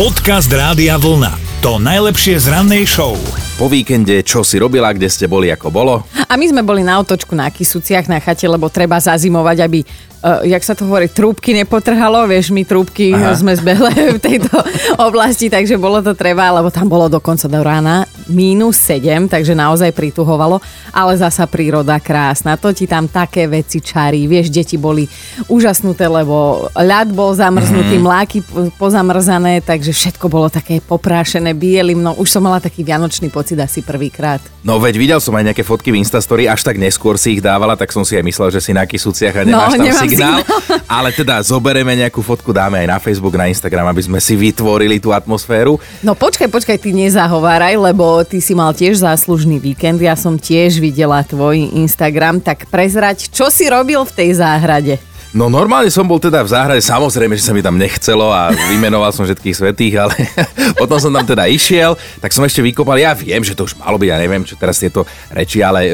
Podcast Rádia Vlna. To najlepšie z rannej show. Po víkende, čo si robila, kde ste boli, ako bolo? A my sme boli na otočku na Kisuciach na chate, lebo treba zazimovať, aby, uh, jak sa to hovorí, trúbky nepotrhalo. Vieš, my trúbky Aha. sme zbehle v tejto oblasti, takže bolo to treba, lebo tam bolo dokonca do rána mínus 7, takže naozaj prituhovalo, ale zasa príroda krásna. To ti tam také veci čarí. Vieš, deti boli úžasnuté, lebo ľad bol zamrznutý, mm. mláky pozamrzané, takže všetko bolo také poprášené bielým. No už som mala taký vianočný pocit asi prvýkrát. No veď videl som aj nejaké fotky v Instastory, až tak neskôr si ich dávala, tak som si aj myslel, že si na Kisúciach a nemáš no, tam signál. signál. Ale teda zoberieme nejakú fotku, dáme aj na Facebook, na Instagram, aby sme si vytvorili tú atmosféru. No počkaj, počkaj, ty nezahováraj, lebo ty si mal tiež záslužný víkend, ja som tiež videla tvoj Instagram, tak prezrať, čo si robil v tej záhrade? No normálne som bol teda v záhrade, samozrejme, že sa mi tam nechcelo a vymenoval som všetkých svetých, ale potom som tam teda išiel, tak som ešte vykopal, ja viem, že to už malo byť, ja neviem, čo teraz tieto reči, ale e,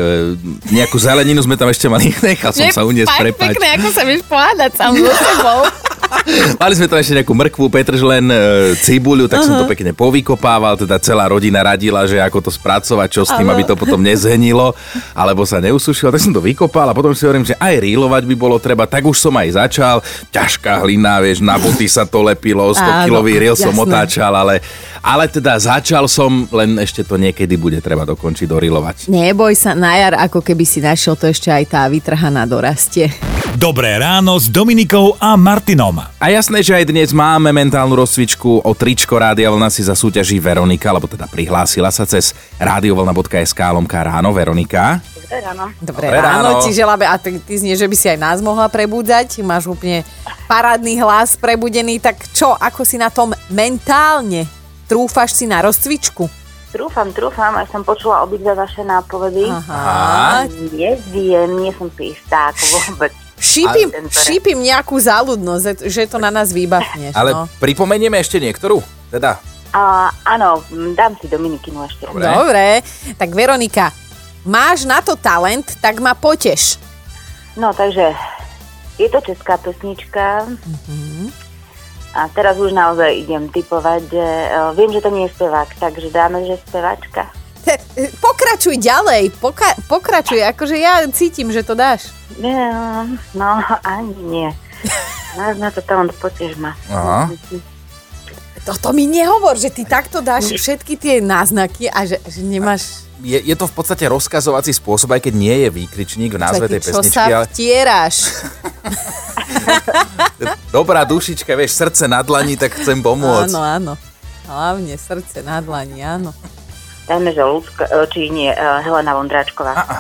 nejakú zeleninu sme tam ešte mali, nechal som sa uniesť, prepať. pekné, ako sa vieš pohádať sám so sebou. Mali sme tam ešte nejakú mrkvu, petržlen, e, cibuľu, tak uh-huh. som to pekne povykopával, teda celá rodina radila, že ako to spracovať, čo s tým, aby to potom nezhenilo, alebo sa neusušilo, tak som to vykopal a potom si hovorím, že aj rílovať by bolo treba, tak už som aj začal, ťažká hlina, vieš, na boty sa to lepilo, 100 kilový reel som otáčal, ale, ale teda začal som, len ešte to niekedy bude treba dokončiť, dorilovať. Neboj sa, na jar, ako keby si našiel to ešte aj tá vytrhaná dorastie. Dobré ráno s Dominikou a Martinom. A jasné, že aj dnes máme mentálnu rozcvičku o tričko Rádia Vlna si zasúťaží Veronika, alebo teda prihlásila sa cez radiovlna.sk lomka ráno Veronika. Dobré ráno. Dobré, Dobré ráno. ráno. Ti želáme, a ty, ty znie, že by si aj nás mohla prebudzať. Máš úplne parádny hlas prebudený. Tak čo, ako si na tom mentálne? Trúfaš si na rozcvičku? Trúfam, trúfam, aj som počula obidve vaše nápovedy. Aha. Neviem, nie som si istá, ako vôbec. Šípim, šípim nejakú záľudnosť, že to na nás vybavneš. Ale no. pripomenieme ešte niektorú? Teda. Uh, áno, dám si Dominikinu ešte. Dobre. Dobre, tak Veronika, máš na to talent, tak ma poteš. No, takže je to česká pesnička. Uh-huh. A teraz už naozaj idem typovať, že uh, viem, že to nie je spevák, takže dáme, že speváčka. Pokračuj ďalej, poka- pokračuj, akože ja cítim, že to dáš. No, no ani nie. Máš na to talent, potiež ma. Aha. Toto mi nehovor, že ty takto dáš všetky tie náznaky a že, že nemáš... Je, je to v podstate rozkazovací spôsob, aj keď nie je výkričník v názve tej čo pesničky. sa ale... vtieraš? Dobrá dušička, vieš, srdce na dlani, tak chcem pomôcť. Áno, áno. Hlavne srdce na dlani, áno. Dajme, že Lucka, či nie, uh, Helena Vondráčková. A, a.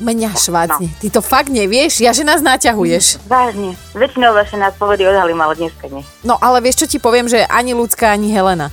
Mňa švácne. No. Ty to fakt nevieš? Ja, že nás naťahuješ. Vážne. Väčšinou vaše nás povedy odhalím, ale dneska nie. No ale vieš, čo ti poviem, že ani ľudská, ani Helena.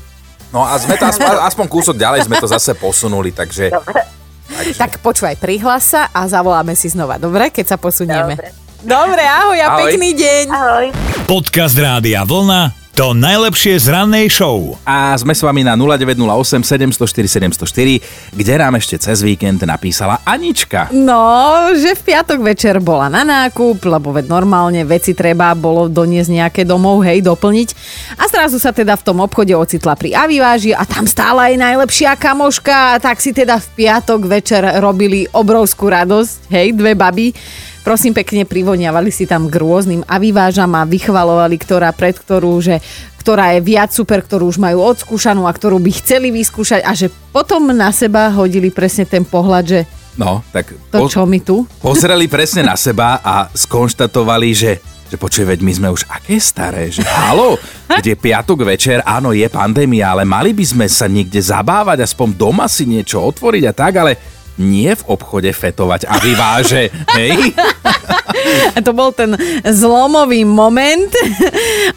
No a sme to aspoň, aspoň kúsok ďalej sme to zase posunuli, takže... Dobre. takže... Tak počúvaj, prihlás sa a zavoláme si znova, dobre? Keď sa posunieme. Dobre. Dobre, ahoj a Ahoj. pekný deň. Ahoj. Podcast Rádia Vlna. To najlepšie z rannej show. A sme s vami na 0908 704 704, kde nám ešte cez víkend napísala Anička. No, že v piatok večer bola na nákup, lebo veď normálne veci treba bolo doniesť nejaké domov, hej, doplniť. A zrazu sa teda v tom obchode ocitla pri Aviváži a tam stála aj najlepšia kamoška, tak si teda v piatok večer robili obrovskú radosť, hej, dve baby. Prosím pekne, privoniavali si tam k rôznym avivážam a vychvalovali, ktorá pred ktorú, že ktorá je viac super, ktorú už majú odskúšanú a ktorú by chceli vyskúšať a že potom na seba hodili presne ten pohľad, že No, tak to čo mi tu? pozreli presne na seba a skonštatovali, že že počuj, veď my sme už aké staré, že halo, kde je piatok večer, áno, je pandémia, ale mali by sme sa niekde zabávať, aspoň doma si niečo otvoriť a tak, ale nie v obchode fetovať a vyváže, hej? A to bol ten zlomový moment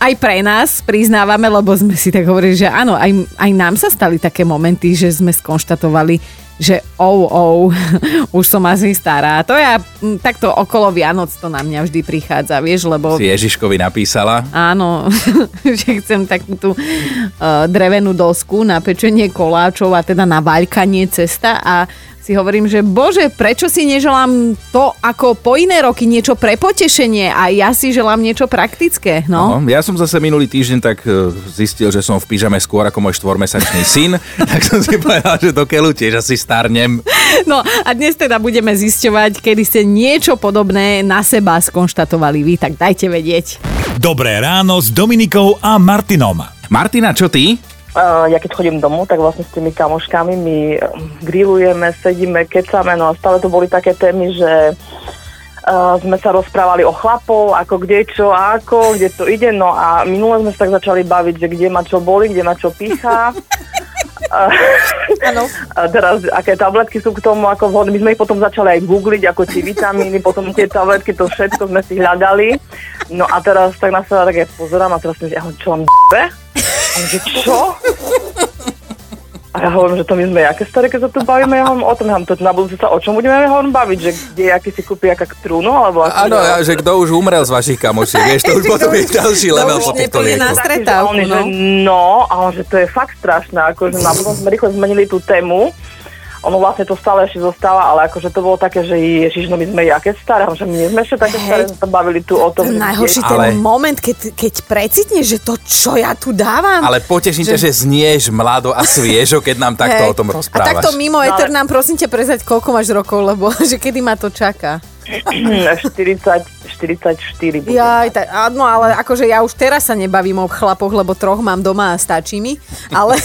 aj pre nás, priznávame, lebo sme si tak hovorili, že áno, aj, aj nám sa stali také momenty, že sme skonštatovali, že ou, ou, už som asi stará. To ja takto okolo Vianoc to na mňa vždy prichádza, vieš, lebo... Si Ježiškovi napísala. Áno, že chcem takú tú uh, drevenú dosku na pečenie koláčov a teda na vaľkanie cesta a si hovorím, že bože, prečo si neželám to ako po iné roky, niečo pre potešenie a ja si želám niečo praktické, no. No, ja som zase minulý týždeň tak e, zistil, že som v pyžame skôr ako môj štvormesačný syn, tak som si povedal, že do keľu tiež asi starnem. No a dnes teda budeme zisťovať, kedy ste niečo podobné na seba skonštatovali vy, tak dajte vedieť. Dobré ráno s Dominikou a Martinom. Martina, čo ty? Ja keď chodím domov, tak vlastne s tými kamoškami my um, grillujeme, sedíme, kecame, no a stále to boli také témy, že uh, sme sa rozprávali o chlapov, ako kde čo a ako, kde to ide, no a minule sme sa tak začali baviť, že kde ma čo boli, kde ma čo pícha. Áno. A teraz, aké tabletky sú k tomu, ako vhodné. My sme ich potom začali aj googliť, ako tie vitamíny, potom tie tabletky, to všetko sme si hľadali. No a teraz tak na seba tak ja pozerám a teraz si myslím, ja čo mám? A on že čo? A ja hovorím, že to my sme jaké staré, keď sa tu bavíme, ja hovorím o tom, ja to na budúce sa o čom budeme hovorím baviť, že kde aký si kúpi aká trúnu, alebo Áno, ja, že kto už umrel z vašich kamošiek, vieš, to už potom je ďalší level po týchto na stretávku, no. no, a on, že to je fakt strašné, akože na potom sme rýchle zmenili tú tému. Ono vlastne to stále ešte zostáva, ale akože to bolo také, že ježiš, no my sme jaké staré, že my nie sme ešte také staré, sme sa bavili tu o tom. že Najhorší ten Ale- moment, keď, keď precitneš, že to, čo ja tu dávam. Ale poteším ťa, že znieš mlado a sviežo, keď nám takto Hej. o tom A rozprávaš. takto mimo No, Eter ale- nám prosím ťa prezať, koľko máš rokov, lebo že kedy ma to čaká. 40, 44. bude. Ja, tak, áno, ale akože ja už teraz sa nebavím o chlapoch, lebo troch mám doma a stačí mi. Ale,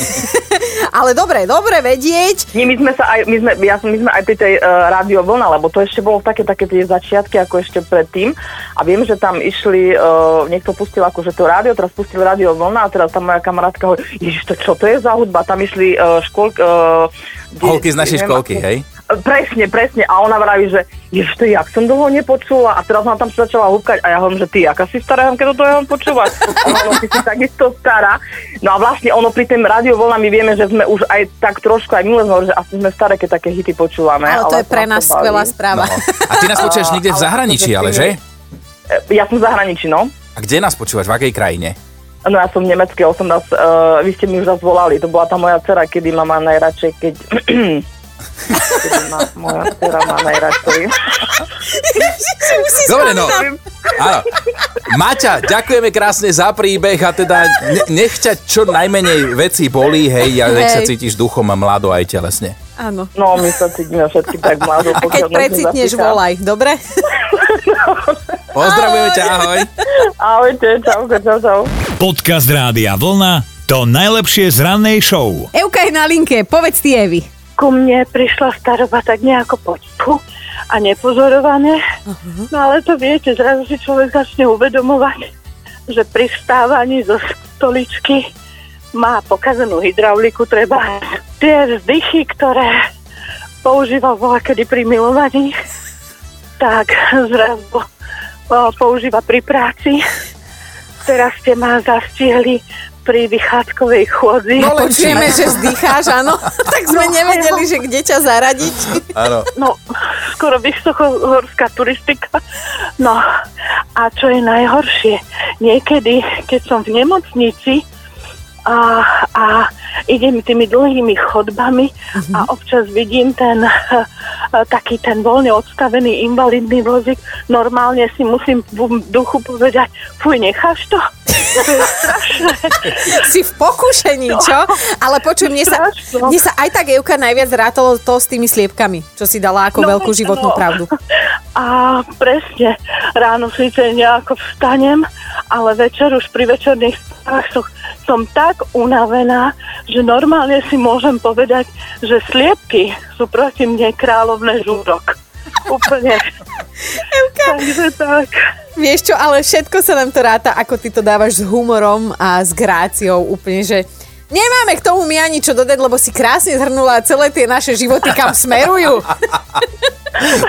ale dobre, dobre vedieť. Nie, my sme sa aj, my sme, ja, som- my sme aj pri tej uh, rádio vlna, lebo to ešte bolo také, také tie začiatky, ako ešte predtým. A viem, že tam išli, uh, niekto pustil akože to rádio, teraz pustil rádio vlna a teraz tam moja kamarátka hovorí, ježiš, to čo to je za hudba? Tam išli uh, škôl... Uh, Holky z našej školky, hej? Presne, presne. A ona vraví, že to jak som dlho nepočula. A teraz ona tam sa začala húbkať a ja hovorím, že ty, aká si stará, keď toto ja mám počúvať. A ona, no, ty si takisto stará. No a vlastne ono pri tém rádio voľna my vieme, že sme už aj tak trošku, aj hovorili, že asi sme staré, keď také hity počúvame. Ale to je pre nás skvelá správa. No. A ty nás počuješ niekde v zahraničí, ale že? Ja som v zahraničí, no. A kde nás počúvaš? V akej krajine? No ja som v Nemeckej, som nás, uh, vy ste mi už raz volali, to bola tá moja dcera, kedy ma má najradšej, keď... kedy ma moja dcera má najradšej. Dobre, no. Áno. Maťa, ďakujeme krásne za príbeh a teda ne- nech ťa čo najmenej veci bolí, hej, a nech sa cítiš duchom a mlado aj telesne. Áno. No, my sa cítime všetky tak mladú. A keď precitneš, volaj, dobre? Pozdravujeme ťa, ahoj. Ahojte, čauko, čau, čau. Podcast Rádia Vlna to najlepšie z rannej show. Evka je na linke, povedz ty Evi. Ku mne prišla staroba tak nejako potichu a nepozorovane. Uh-huh. No ale to viete, zrazu si človek začne uvedomovať, že pri vstávaní zo stoličky má pokazenú hydrauliku, treba tie vzdychy, ktoré používa bola kedy pri milovaní, tak zrazu používa pri práci. Teraz ste ma zastihli pri vychádzkovej chôdzi. No len Počujeme, že vzdycháš, áno? tak sme nevedeli, že kde ťa zaradiť. Áno. No, skoro vysokohorská turistika. No, a čo je najhoršie, niekedy, keď som v nemocnici a, a idem tými dlhými chodbami a občas vidím ten taký ten voľne odstavený invalidný vozík, normálne si musím v duchu povedať, fuj, necháš to? To je strašné. Si v pokušení, čo? Ale počuj, mne sa, mne sa aj tak Evka najviac rátalo to s tými sliepkami, čo si dala ako veľkú životnú no. pravdu. A presne, ráno síce nejako vstanem, ale večer už pri večerných správach som, som tak unavená, že normálne si môžem povedať, že sliepky sú proti mne kráľovné žúrok. Úplne. Takže tak. Vieš čo, ale všetko sa nám to ráta, ako ty to dávaš s humorom a s gráciou úplne, že nemáme k tomu my ani čo dodať, lebo si krásne zhrnula celé tie naše životy, kam smerujú.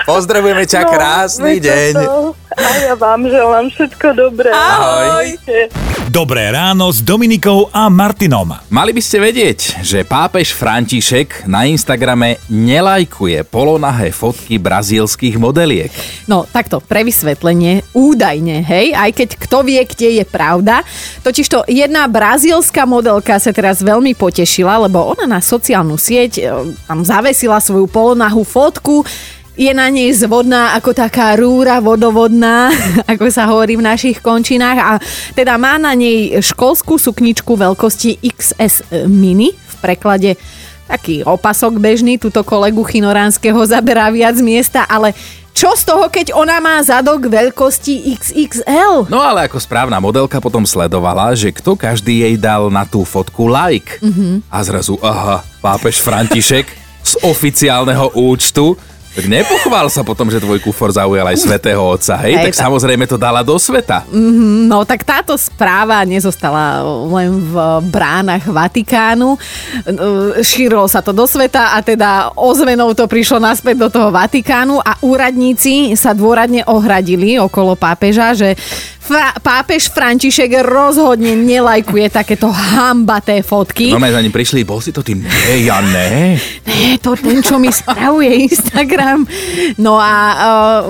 Pozdravujeme ťa, krásny No, viete deň. to. A ja vám želám všetko dobré. Ahoj. Ahojte. Dobré ráno s Dominikou a Martinom. Mali by ste vedieť, že pápež František na Instagrame nelajkuje polonahé fotky brazílskych modeliek. No, takto, pre vysvetlenie, údajne, hej, aj keď kto vie, kde je pravda. Totižto jedna brazílska modelka sa teraz veľmi potešila, lebo ona na sociálnu sieť e, tam zavesila svoju polonahú fotku, je na nej zvodná ako taká rúra vodovodná, ako sa hovorí v našich končinách a teda má na nej školskú sukničku veľkosti XS mini v preklade taký opasok bežný, túto kolegu Chinoránskeho zaberá viac miesta, ale čo z toho, keď ona má zadok veľkosti XXL? No ale ako správna modelka potom sledovala, že kto každý jej dal na tú fotku like. Mm-hmm. A zrazu, aha, pápež František z oficiálneho účtu tak nepochvál sa potom, že tvoj kufor zaujal aj svetého otca, hej? Hej, tak tak. samozrejme to dala do sveta. No tak táto správa nezostala len v bránach Vatikánu. Šírilo sa to do sveta a teda ozvenou to prišlo naspäť do toho Vatikánu a úradníci sa dôradne ohradili okolo pápeža, že Fra- pápež František rozhodne nelajkuje takéto hambaté fotky. No ním prišli, bol si to tým, nie, ja ne. Nie, to ten, čo mi spravuje Instagram. No a uh,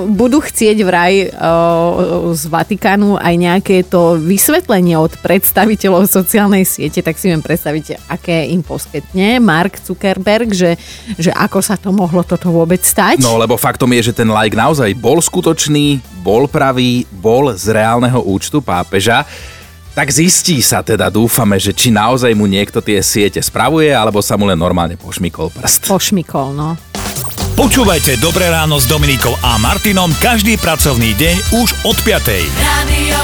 budú chcieť vraj uh, z Vatikánu aj nejaké to vysvetlenie od predstaviteľov sociálnej siete, tak si viem predstaviť, aké im poskytne Mark Zuckerberg, že, že ako sa to mohlo toto vôbec stať. No lebo faktom je, že ten like naozaj bol skutočný, bol pravý, bol z reálneho účtu pápeža. Tak zistí sa teda, dúfame, že či naozaj mu niekto tie siete spravuje, alebo sa mu len normálne pošmykol prst. Pošmikol, no. Počúvajte Dobré ráno s Dominikou a Martinom každý pracovný deň už od 5. Radio.